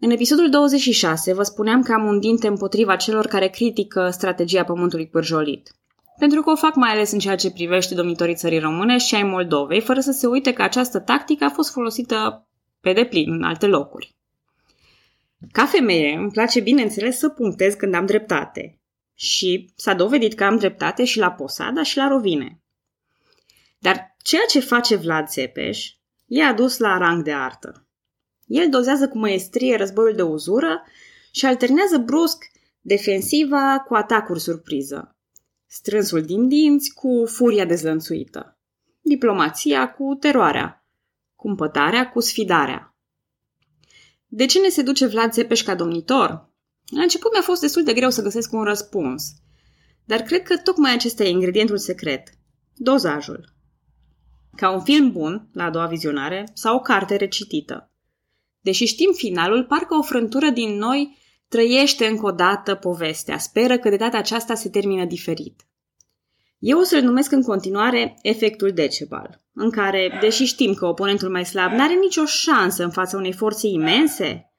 În episodul 26 vă spuneam că am un dinte împotriva celor care critică strategia pământului pârjolit. Pentru că o fac mai ales în ceea ce privește domnitorii țării române și ai Moldovei, fără să se uite că această tactică a fost folosită pe deplin în alte locuri. Ca femeie, îmi place bineînțeles să punctez când am dreptate. Și s-a dovedit că am dreptate și la Posada și la Rovine. Dar ceea ce face Vlad Țepeș e adus la rang de artă. El dozează cu măestrie războiul de uzură și alternează brusc defensiva cu atacuri surpriză, strânsul din dinți cu furia dezlănțuită, diplomația cu teroarea, cumpătarea cu sfidarea. De ce ne seduce Vlad Țepeș ca domnitor? La început mi-a fost destul de greu să găsesc un răspuns, dar cred că tocmai acesta e ingredientul secret, dozajul. Ca un film bun, la a doua vizionare, sau o carte recitită. Deși știm finalul, parcă o frântură din noi trăiește încă o dată povestea, speră că de data aceasta se termină diferit. Eu o să-l numesc în continuare efectul Decebal, în care, deși știm că oponentul mai slab n-are nicio șansă în fața unei forțe imense,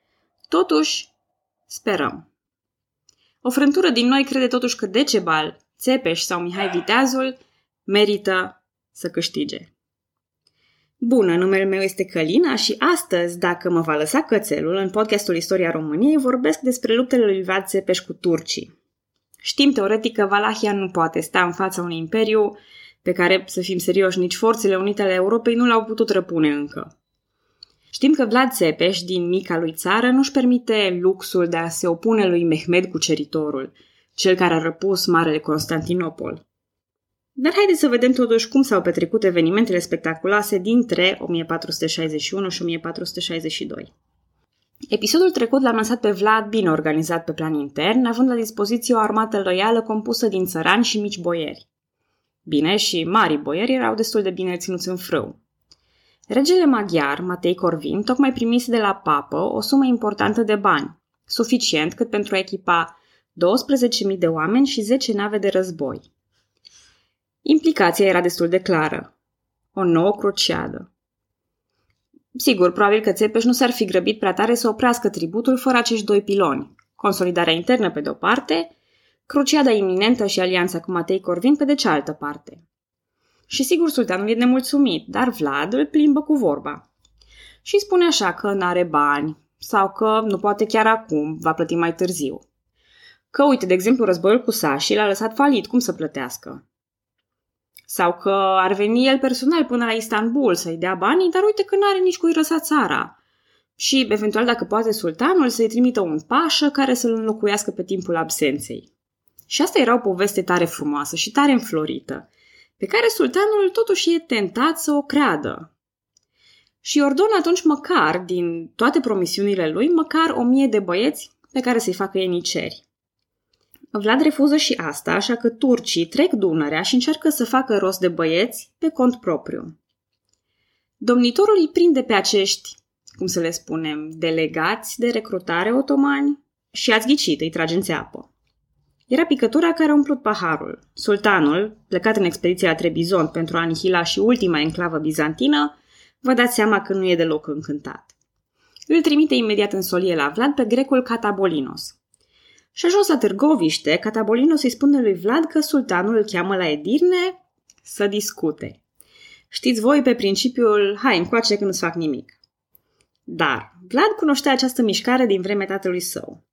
totuși sperăm. O frântură din noi crede totuși că Decebal, Țepeș sau Mihai Viteazul merită să câștige. Bună, numele meu este Călina și astăzi, dacă mă va lăsa cățelul, în podcastul Istoria României vorbesc despre luptele lui Vlad Țepeș cu turcii. Știm teoretic că Valahia nu poate sta în fața unui imperiu pe care, să fim serioși, nici forțele unite ale Europei nu l-au putut răpune încă. Știm că Vlad Țepeș, din mica lui țară, nu-și permite luxul de a se opune lui Mehmed cuceritorul, cel care a răpus Marele Constantinopol. Dar haideți să vedem totuși cum s-au petrecut evenimentele spectaculoase dintre 1461 și 1462. Episodul trecut l-am lăsat pe Vlad bine organizat pe plan intern, având la dispoziție o armată loială compusă din țărani și mici boieri. Bine, și mari boieri erau destul de bine ținuți în frâu. Regele maghiar, Matei Corvin, tocmai primise de la papă o sumă importantă de bani, suficient cât pentru a echipa 12.000 de oameni și 10 nave de război. Implicația era destul de clară. O nouă cruciadă. Sigur, probabil că Țepeș nu s-ar fi grăbit prea tare să oprească tributul fără acești doi piloni. Consolidarea internă pe de-o parte, cruciada iminentă și alianța cu Matei Corvin pe de cealaltă parte. Și sigur, sultanul e nemulțumit, dar Vlad îl plimbă cu vorba. Și spune așa că nu are bani, sau că nu poate chiar acum, va plăti mai târziu. Că, uite, de exemplu, războiul cu Sașii l-a lăsat falit, cum să plătească? Sau că ar veni el personal până la Istanbul să-i dea banii, dar uite că nu are nici cui răsa țara. Și, eventual, dacă poate sultanul, să-i trimită un pașă care să-l înlocuiască pe timpul absenței. Și asta era o poveste tare frumoasă și tare înflorită, pe care sultanul totuși e tentat să o creadă. Și ordonă atunci măcar, din toate promisiunile lui, măcar o mie de băieți pe care să-i facă ieniceri. Vlad refuză și asta, așa că turcii trec Dunărea și încearcă să facă rost de băieți pe cont propriu. Domnitorul îi prinde pe acești, cum să le spunem, delegați de recrutare otomani și ați ghicit, îi trage în țeapă. Era picătura care a umplut paharul. Sultanul, plecat în expediția Trebizond pentru a anihila și ultima enclavă bizantină, vă dați seama că nu e deloc încântat. Îl trimite imediat în solie la Vlad pe grecul Catabolinos, și ajuns la Târgoviște, Catabolino să-i spune lui Vlad că sultanul îl cheamă la Edirne să discute. Știți voi pe principiul, hai, încoace că nu-ți fac nimic. Dar Vlad cunoștea această mișcare din vremea tatălui său.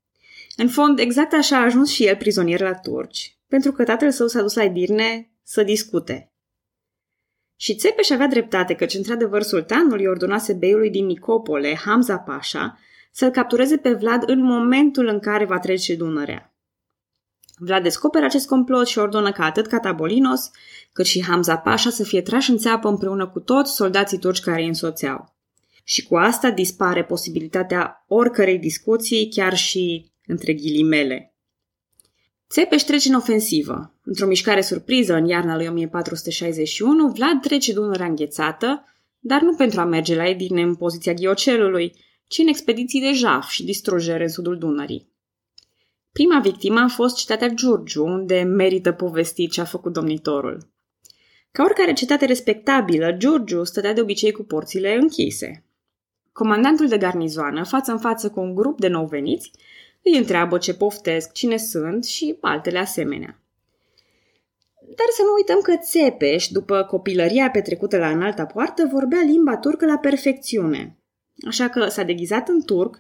În fond, exact așa a ajuns și el prizonier la turci, pentru că tatăl său s-a dus la Edirne să discute. Și Țepeș avea dreptate că, într-adevăr, sultanul i ordonase beiului din Nicopole, Hamza Pașa, să-l captureze pe Vlad în momentul în care va trece Dunărea. Vlad descoperă acest complot și ordonă ca atât Catabolinos, cât și Hamza Pașa să fie trași în țeapă împreună cu toți soldații turci care îi însoțeau. Și cu asta dispare posibilitatea oricărei discuții, chiar și între ghilimele. Țepeș trece în ofensivă. Într-o mișcare surpriză în iarna lui 1461, Vlad trece Dunărea înghețată, dar nu pentru a merge la Edirne în poziția ghiocelului, ci în expediții de jaf și distrugere în sudul Dunării. Prima victimă a fost cetatea Giurgiu, unde merită povestit ce a făcut domnitorul. Ca oricare cetate respectabilă, Giurgiu stătea de obicei cu porțile închise. Comandantul de garnizoană, față în față cu un grup de nou veniți, îi întreabă ce poftesc, cine sunt și altele asemenea. Dar să nu uităm că Țepeș, după copilăria petrecută la înalta poartă, vorbea limba turcă la perfecțiune. Așa că s-a deghizat în turc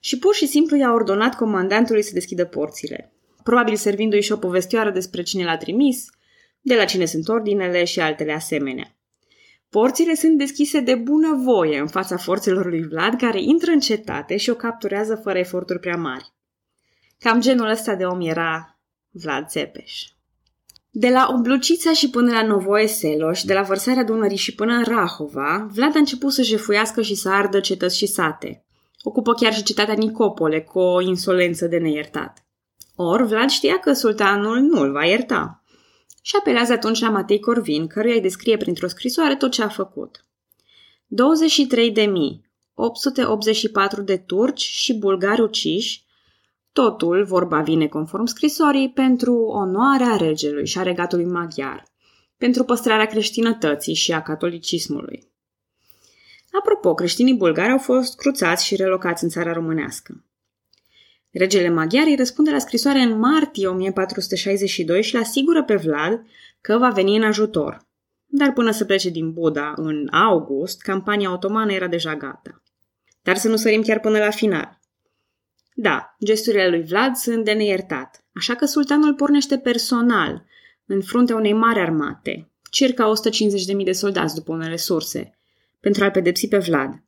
și pur și simplu i-a ordonat comandantului să deschidă porțile. Probabil servindu-i și o povestioară despre cine l-a trimis, de la cine sunt ordinele și altele asemenea. Porțile sunt deschise de bună voie în fața forțelor lui Vlad, care intră în cetate și o capturează fără eforturi prea mari. Cam genul ăsta de om era Vlad Țepeș. De la Oblucița și până la Novoe Seloș, de la vărsarea Dunării și până în Rahova, Vlad a început să jefuiască și să ardă cetăți și sate. Ocupă chiar și cetatea Nicopole, cu o insolență de neiertat. Or, Vlad știa că sultanul nu îl va ierta. Și apelează atunci la Matei Corvin, căruia îi descrie printr-o scrisoare tot ce a făcut. 23.884 de turci și bulgari uciși, Totul, vorba vine conform scrisorii, pentru onoarea regelui și a regatului maghiar, pentru păstrarea creștinătății și a catolicismului. Apropo, creștinii bulgari au fost cruțați și relocați în țara românească. Regele maghiar îi răspunde la scrisoare în martie 1462 și le asigură pe Vlad că va veni în ajutor. Dar până să plece din Buda în august, campania otomană era deja gata. Dar să nu sărim chiar până la final. Da, gesturile lui Vlad sunt de neiertat, așa că sultanul pornește personal, în fruntea unei mari armate, circa 150.000 de soldați după unele surse, pentru a-l pedepsi pe Vlad.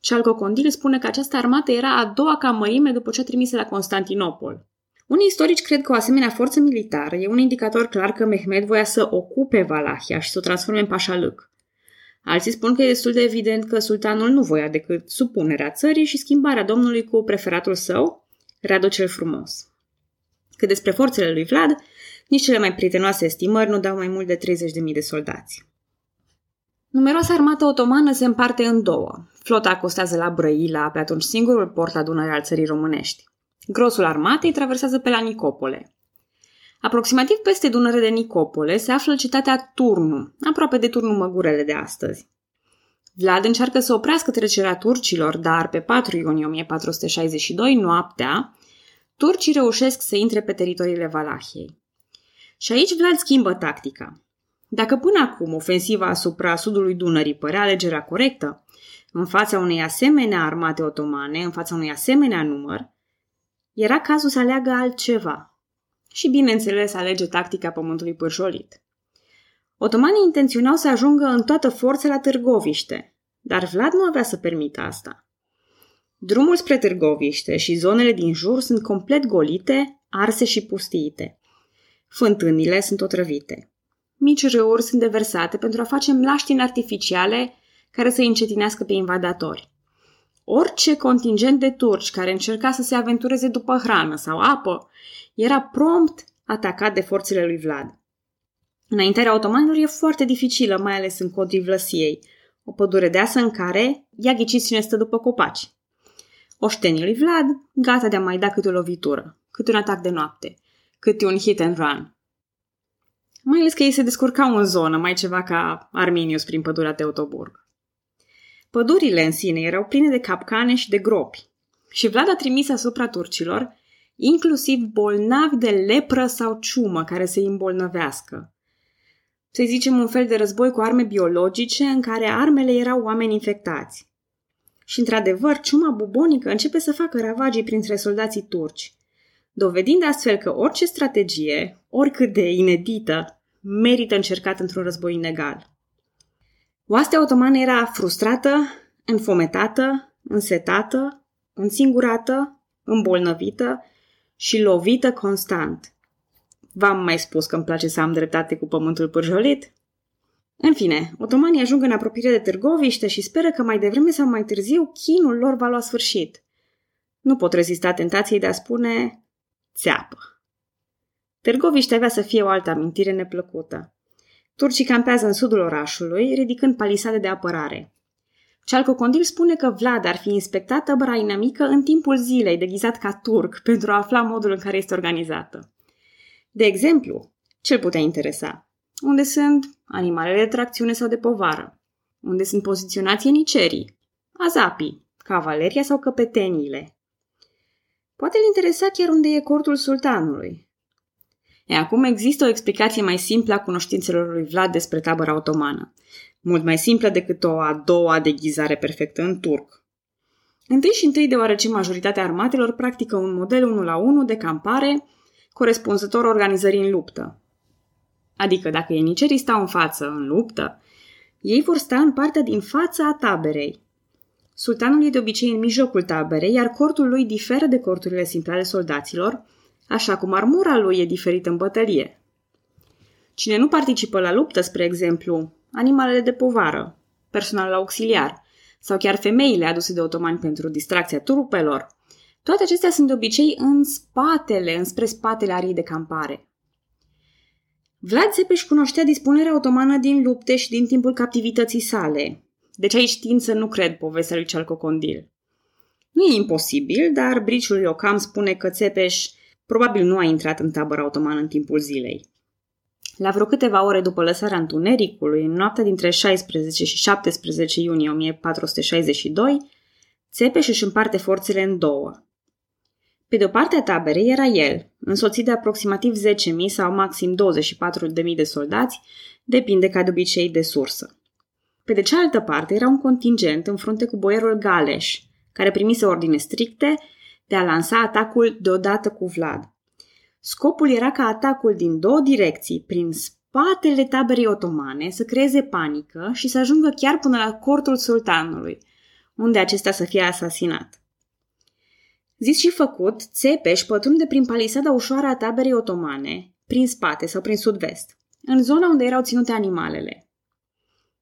Cealco Condil spune că această armată era a doua ca mărime după ce a trimise la Constantinopol. Unii istorici cred că o asemenea forță militară e un indicator clar că Mehmed voia să ocupe Valahia și să o transforme în pașalâc. Alții spun că e destul de evident că sultanul nu voia decât supunerea țării și schimbarea domnului cu preferatul său, Radu cel Frumos. Cât despre forțele lui Vlad, nici cele mai prietenoase estimări nu dau mai mult de 30.000 de soldați. Numeroasa armată otomană se împarte în două. Flota acostează la Brăila, pe atunci singurul port la Dunăre al țării românești. Grosul armatei traversează pe la Nicopole. Aproximativ peste Dunăre de Nicopole se află cetatea Turnu, aproape de Turnu Măgurele de astăzi. Vlad încearcă să oprească trecerea turcilor, dar pe 4 iunie 1462, noaptea, turcii reușesc să intre pe teritoriile Valahiei. Și aici Vlad schimbă tactica. Dacă până acum ofensiva asupra sudului Dunării părea alegerea corectă, în fața unei asemenea armate otomane, în fața unui asemenea număr, era cazul să aleagă altceva, și, bineînțeles, alege tactica pământului pârjolit. Otomanii intenționau să ajungă în toată forța la Târgoviște, dar Vlad nu avea să permită asta. Drumul spre Târgoviște și zonele din jur sunt complet golite, arse și pustiite. Fântânile sunt otrăvite. Mici râuri sunt deversate pentru a face mlaștini artificiale care să încetinească pe invadatori. Orice contingent de turci care încerca să se aventureze după hrană sau apă era prompt atacat de forțele lui Vlad. Înaintarea otomanilor e foarte dificilă, mai ales în codrii Vlăsiei, o pădure deasă în care ia ghiciți cine stă după copaci. Oștenii lui Vlad, gata de a mai da câte o lovitură, câte un atac de noapte, câte un hit and run. Mai ales că ei se descurcau în zonă, mai ceva ca Arminius prin pădurea Teutoburg. Pădurile în sine erau pline de capcane și de gropi. Și Vlad a trimis asupra turcilor inclusiv bolnavi de lepră sau ciumă care să îi îmbolnăvească. Să zicem un fel de război cu arme biologice în care armele erau oameni infectați. Și într-adevăr, ciuma bubonică începe să facă ravagii printre soldații turci, dovedind astfel că orice strategie, oricât de inedită, merită încercat într-un război inegal. Oastea otomană era frustrată, înfometată, însetată, însingurată, îmbolnăvită și lovită constant. V-am mai spus că îmi place să am dreptate cu pământul pârjolit? În fine, otomanii ajung în apropiere de Târgoviște și speră că mai devreme sau mai târziu chinul lor va lua sfârșit. Nu pot rezista tentației de a spune țeapă. Târgoviște avea să fie o altă amintire neplăcută. Turcii campează în sudul orașului, ridicând palisade de apărare. Cealcocondil spune că Vlad ar fi inspectat tabăra inamică în timpul zilei, deghizat ca turc, pentru a afla modul în care este organizată. De exemplu, ce putea interesa? Unde sunt animalele de tracțiune sau de povară? Unde sunt poziționați ienicerii? Azapii, cavaleria sau căpeteniile. Poate îl interesa chiar unde e cortul sultanului. E, acum există o explicație mai simplă a cunoștințelor lui Vlad despre tabăra otomană. Mult mai simplă decât o a doua deghizare perfectă în turc. Întâi și întâi deoarece majoritatea armatelor practică un model 1 la 1 de campare corespunzător organizării în luptă. Adică dacă ienicerii stau în față în luptă, ei vor sta în partea din față a taberei. Sultanul e de obicei în mijlocul taberei, iar cortul lui diferă de corturile simple ale soldaților, așa cum armura lui e diferită în bătălie. Cine nu participă la luptă, spre exemplu, animalele de povară, personalul auxiliar sau chiar femeile aduse de otomani pentru distracția trupelor, toate acestea sunt de obicei în spatele, înspre spatele arii de campare. Vlad Țepeș cunoștea dispunerea otomană din lupte și din timpul captivității sale. Deci aici tind să nu cred povestea lui Cealcocondil. Nu e imposibil, dar briciul Iocam spune că Țepeș probabil nu a intrat în tabăra otomană în timpul zilei. La vreo câteva ore după lăsarea întunericului, în noaptea dintre 16 și 17 iunie 1462, Țepeș își împarte forțele în două. Pe de o parte a taberei era el, însoțit de aproximativ 10.000 sau maxim 24.000 de soldați, depinde ca de obicei de sursă. Pe de cealaltă parte era un contingent în frunte cu boierul Galeș, care primise ordine stricte de a lansa atacul deodată cu Vlad. Scopul era ca atacul din două direcții, prin spatele taberei otomane, să creeze panică și să ajungă chiar până la cortul sultanului, unde acesta să fie asasinat. Zis și făcut, Țepeș pătrunde prin palisada ușoară a taberei otomane, prin spate sau prin sud-vest, în zona unde erau ținute animalele.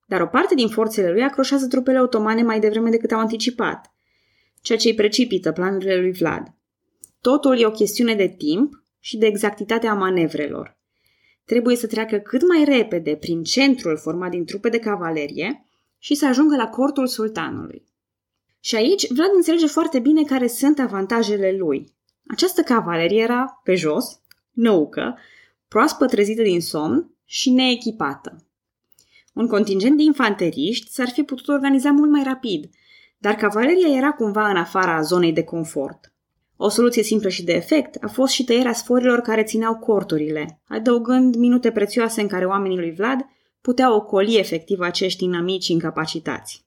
Dar o parte din forțele lui acroșează trupele otomane mai devreme decât au anticipat, ceea ce îi precipită planurile lui Vlad. Totul e o chestiune de timp și de exactitatea manevrelor. Trebuie să treacă cât mai repede prin centrul format din trupe de cavalerie și să ajungă la cortul sultanului. Și aici Vlad înțelege foarte bine care sunt avantajele lui. Această cavalerie era pe jos, năucă, proaspăt trezită din somn și neechipată. Un contingent de infanteriști s-ar fi putut organiza mult mai rapid, dar cavaleria era cumva în afara zonei de confort. O soluție simplă și de efect a fost și tăierea sforilor care țineau corturile, adăugând minute prețioase în care oamenii lui Vlad puteau ocoli efectiv acești inamici incapacitați.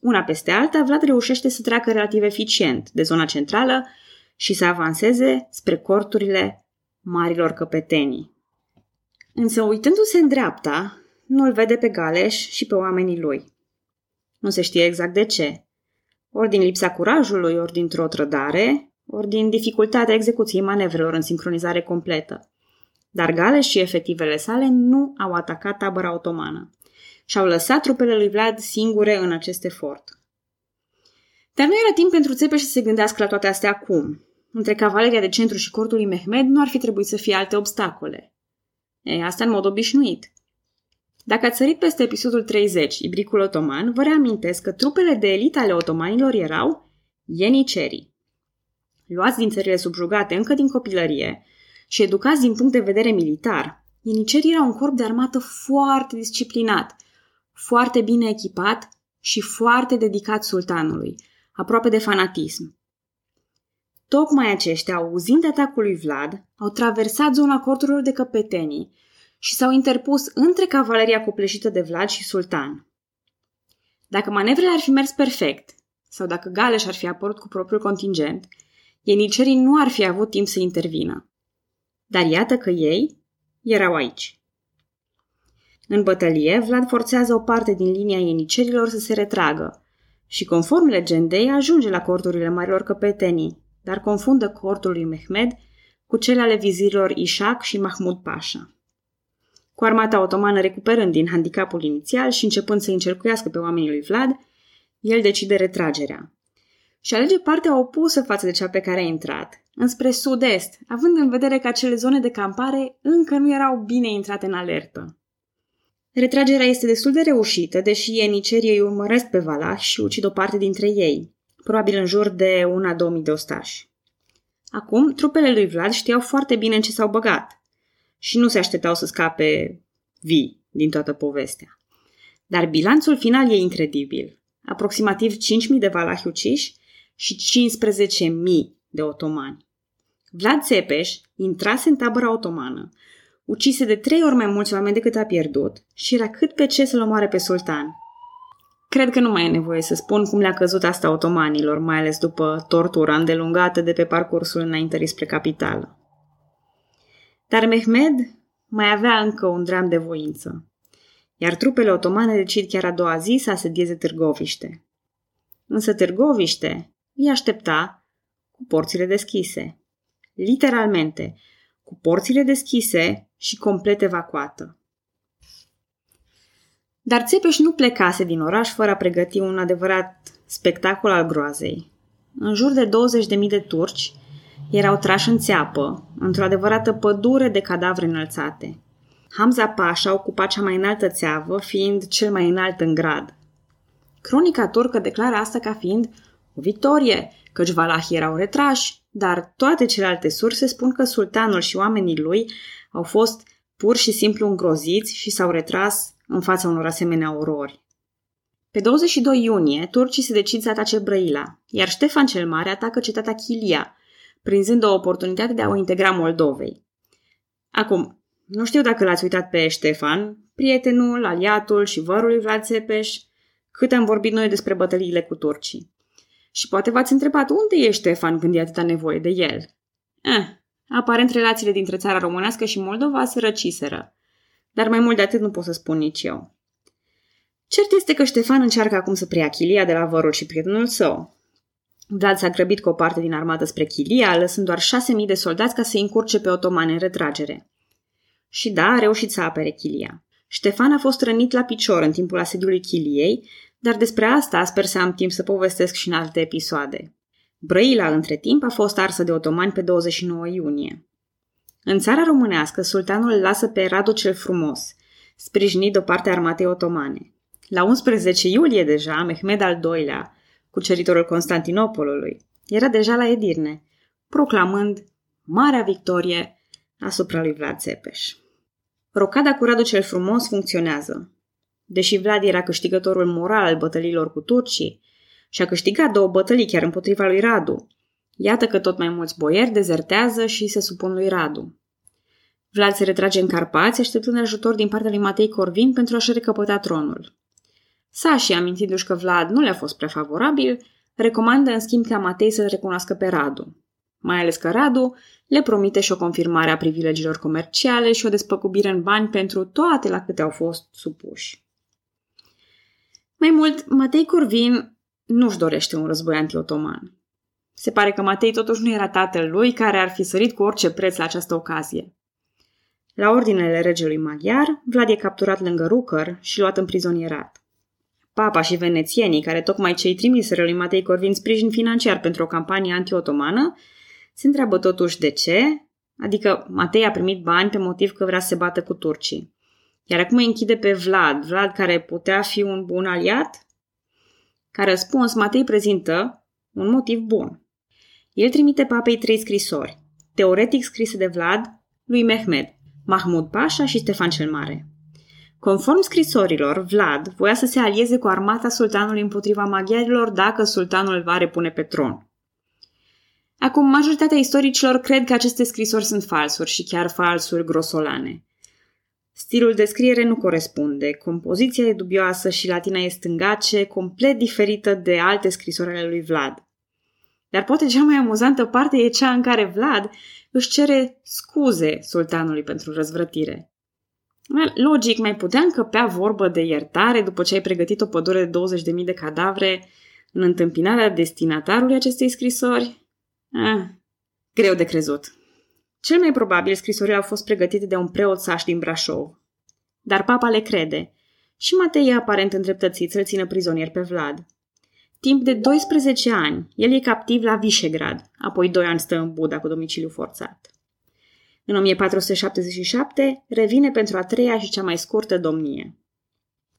Una peste alta, Vlad reușește să treacă relativ eficient de zona centrală și să avanseze spre corturile marilor căpetenii. Însă, uitându-se în dreapta, nu îl vede pe Galeș și pe oamenii lui. Nu se știe exact de ce. Ori din lipsa curajului, ori dintr-o trădare, ori din dificultatea execuției manevrelor în sincronizare completă. Dar Galeș și efectivele sale nu au atacat tabăra otomană și au lăsat trupele lui Vlad singure în acest efort. Dar nu era timp pentru Țepeș să se gândească la toate astea acum. Între cavaleria de centru și cortul lui Mehmed nu ar fi trebuit să fie alte obstacole. E, asta în mod obișnuit. Dacă ați sărit peste episodul 30, Ibricul Otoman, vă reamintesc că trupele de elită ale otomanilor erau ienicerii. Luați din țările subjugate încă din copilărie și educați din punct de vedere militar, ienicerii erau un corp de armată foarte disciplinat – foarte bine echipat și foarte dedicat sultanului, aproape de fanatism. Tocmai aceștia, auzind atacul lui Vlad, au traversat zona corturilor de căpetenii și s-au interpus între cavaleria copleșită de Vlad și sultan. Dacă manevrele ar fi mers perfect, sau dacă Galeș ar fi apărut cu propriul contingent, ienicerii nu ar fi avut timp să intervină. Dar iată că ei erau aici. În bătălie, Vlad forțează o parte din linia ienicerilor să se retragă și, conform legendei, ajunge la corturile marilor căpetenii, dar confundă cortul lui Mehmed cu cele ale vizirilor Ishak și Mahmud Pasha. Cu armata otomană recuperând din handicapul inițial și începând să încercuiască pe oamenii lui Vlad, el decide retragerea. Și alege partea opusă față de cea pe care a intrat, înspre sud-est, având în vedere că acele zone de campare încă nu erau bine intrate în alertă. Retragerea este destul de reușită, deși ienicerii îi urmăresc pe Valah și ucid o parte dintre ei, probabil în jur de una 2000 de ostași. Acum, trupele lui Vlad știau foarte bine în ce s-au băgat și nu se așteptau să scape vii din toată povestea. Dar bilanțul final e incredibil. aproximativ 5.000 de valahi uciși și 15.000 de otomani. Vlad Țepeș intrase în tabăra otomană, ucise de trei ori mai mulți oameni decât a pierdut și era cât pe ce să-l omoare pe sultan. Cred că nu mai e nevoie să spun cum le-a căzut asta otomanilor, mai ales după tortura îndelungată de pe parcursul înaintării spre capitală. Dar Mehmed mai avea încă un dram de voință, iar trupele otomane decid chiar a doua zi să asedieze Târgoviște. Însă Târgoviște îi aștepta cu porțile deschise. Literalmente, cu porțile deschise și complet evacuată. Dar Țepeș nu plecase din oraș fără a pregăti un adevărat spectacol al groazei. În jur de 20.000 de turci erau trași în țeapă, într-o adevărată pădure de cadavre înălțate. Hamza Pașa ocupa cea mai înaltă țeavă, fiind cel mai înalt în grad. Cronica turcă declară asta ca fiind o victorie, căci valahii erau retrași, dar toate celelalte surse spun că sultanul și oamenii lui au fost pur și simplu îngroziți și s-au retras în fața unor asemenea orori. Pe 22 iunie, turcii se decid să atace Brăila, iar Ștefan cel Mare atacă cetatea Chilia, prinzând o oportunitate de a o integra Moldovei. Acum, nu știu dacă l-ați uitat pe Ștefan, prietenul, aliatul și vărul lui Vlad Țepeș, cât am vorbit noi despre bătăliile cu turcii. Și poate v-ați întrebat unde e Ștefan când e atâta nevoie de el. Eh, aparent relațiile dintre țara românească și Moldova se răciseră. Dar mai mult de atât nu pot să spun nici eu. Cert este că Ștefan încearcă acum să preia Chilia de la vărul și prietenul său. Vlad s-a grăbit cu o parte din armată spre Chilia, lăsând doar șase mii de soldați ca să încurce pe otomani în retragere. Și da, a reușit să apere Chilia. Ștefan a fost rănit la picior în timpul asediului Chiliei, dar despre asta sper să am timp să povestesc și în alte episoade. Brăila, între timp, a fost arsă de otomani pe 29 iunie. În țara românească, sultanul îl lasă pe Radu cel Frumos, sprijinit de o parte a armatei otomane. La 11 iulie deja, Mehmed al II-lea, cuceritorul Constantinopolului, era deja la Edirne, proclamând marea victorie asupra lui Vlad Țepeș. Rocada cu Radu cel Frumos funcționează. Deși Vlad era câștigătorul moral al bătăliilor cu turcii și a câștigat două bătălii chiar împotriva lui Radu, iată că tot mai mulți boieri dezertează și se supun lui Radu. Vlad se retrage în Carpați, așteptând ajutor din partea lui Matei Corvin pentru a-și recăpăta tronul. Sași, amintindu-și că Vlad nu le-a fost prea favorabil, recomandă în schimb ca Matei să-l recunoască pe Radu. Mai ales că Radu le promite și o confirmare a privilegiilor comerciale și o despăcubire în bani pentru toate la câte au fost supuși. Mai mult, Matei Corvin nu-și dorește un război anti-otoman. Se pare că Matei totuși nu era tatăl lui care ar fi sărit cu orice preț la această ocazie. La ordinele regelui maghiar, Vlad e capturat lângă Rucăr și luat în prizonierat. Papa și venețienii, care tocmai cei trimiseră lui Matei Corvin sprijin financiar pentru o campanie anti-otomană, se întreabă totuși de ce, adică Matei a primit bani pe motiv că vrea să se bată cu turcii. Iar acum îi închide pe Vlad, Vlad care putea fi un bun aliat? Ca răspuns, Matei prezintă un motiv bun. El trimite papei trei scrisori, teoretic scrise de Vlad, lui Mehmed, Mahmud Pasha și Stefan cel Mare. Conform scrisorilor, Vlad voia să se alieze cu armata sultanului împotriva maghiarilor dacă sultanul îl va repune pe tron. Acum, majoritatea istoricilor cred că aceste scrisori sunt falsuri și chiar falsuri grosolane. Stilul de scriere nu corespunde, compoziția e dubioasă și latina e stângace, complet diferită de alte scrisori ale lui Vlad. Dar poate cea mai amuzantă parte e cea în care Vlad își cere scuze sultanului pentru răzvrătire. Logic, mai putea încăpea vorbă de iertare după ce ai pregătit o pădure de 20.000 de cadavre în întâmpinarea destinatarului acestei scrisori? Ah, greu de crezut. Cel mai probabil scrisorile au fost pregătite de un preot saș din Brașov. Dar papa le crede și Matei e aparent îndreptățit să-l țină prizonier pe Vlad. Timp de 12 ani, el e captiv la Visegrad, apoi 2 ani stă în Buda cu domiciliu forțat. În 1477 revine pentru a treia și cea mai scurtă domnie.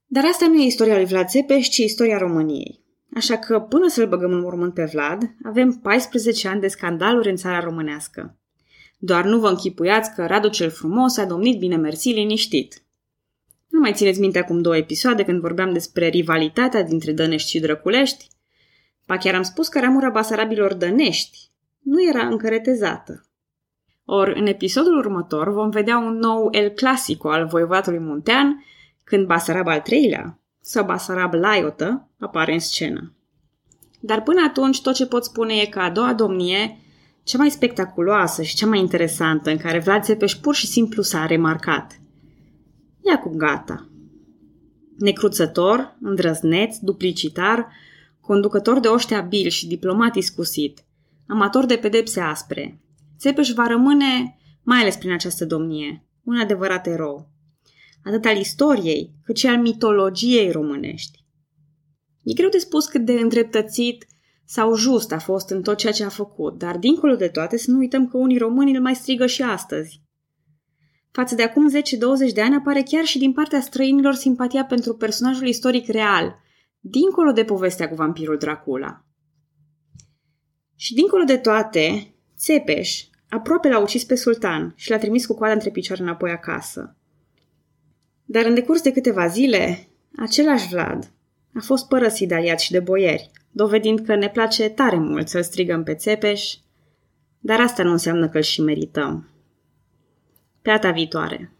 Dar asta nu e istoria lui Vlad Țepeș, ci istoria României. Așa că, până să-l băgăm în mormânt pe Vlad, avem 14 ani de scandaluri în țara românească. Doar nu vă închipuiați că Radu cel Frumos a domnit bine mersi liniștit. Nu mai țineți minte acum două episoade când vorbeam despre rivalitatea dintre Dănești și Drăculești? Pa chiar am spus că ramura basarabilor dănești nu era încă retezată. Or, în episodul următor vom vedea un nou El Clasico al voievodului muntean, când Basarab al treilea, sau Basarab Laiotă, apare în scenă. Dar până atunci, tot ce pot spune e că a doua domnie, cea mai spectaculoasă și cea mai interesantă, în care Vlad Țepeș pur și simplu s-a remarcat. E acum gata. Necruțător, îndrăzneț, duplicitar, conducător de oște abil și diplomat iscusit, amator de pedepse aspre, Țepeș va rămâne, mai ales prin această domnie, un adevărat erou, atât al istoriei, cât și al mitologiei românești. E greu de spus cât de îndreptățit sau just a fost în tot ceea ce a făcut, dar dincolo de toate să nu uităm că unii români îl mai strigă și astăzi. Față de acum 10-20 de ani apare chiar și din partea străinilor simpatia pentru personajul istoric real, dincolo de povestea cu vampirul Dracula. Și dincolo de toate, Țepeș aproape l-a ucis pe sultan și l-a trimis cu coada între picioare înapoi acasă. Dar în decurs de câteva zile, același Vlad a fost părăsit de aliați și de boieri, dovedind că ne place tare mult să-l strigăm pe Țepeș, dar asta nu înseamnă că îl și merităm. Pe data viitoare!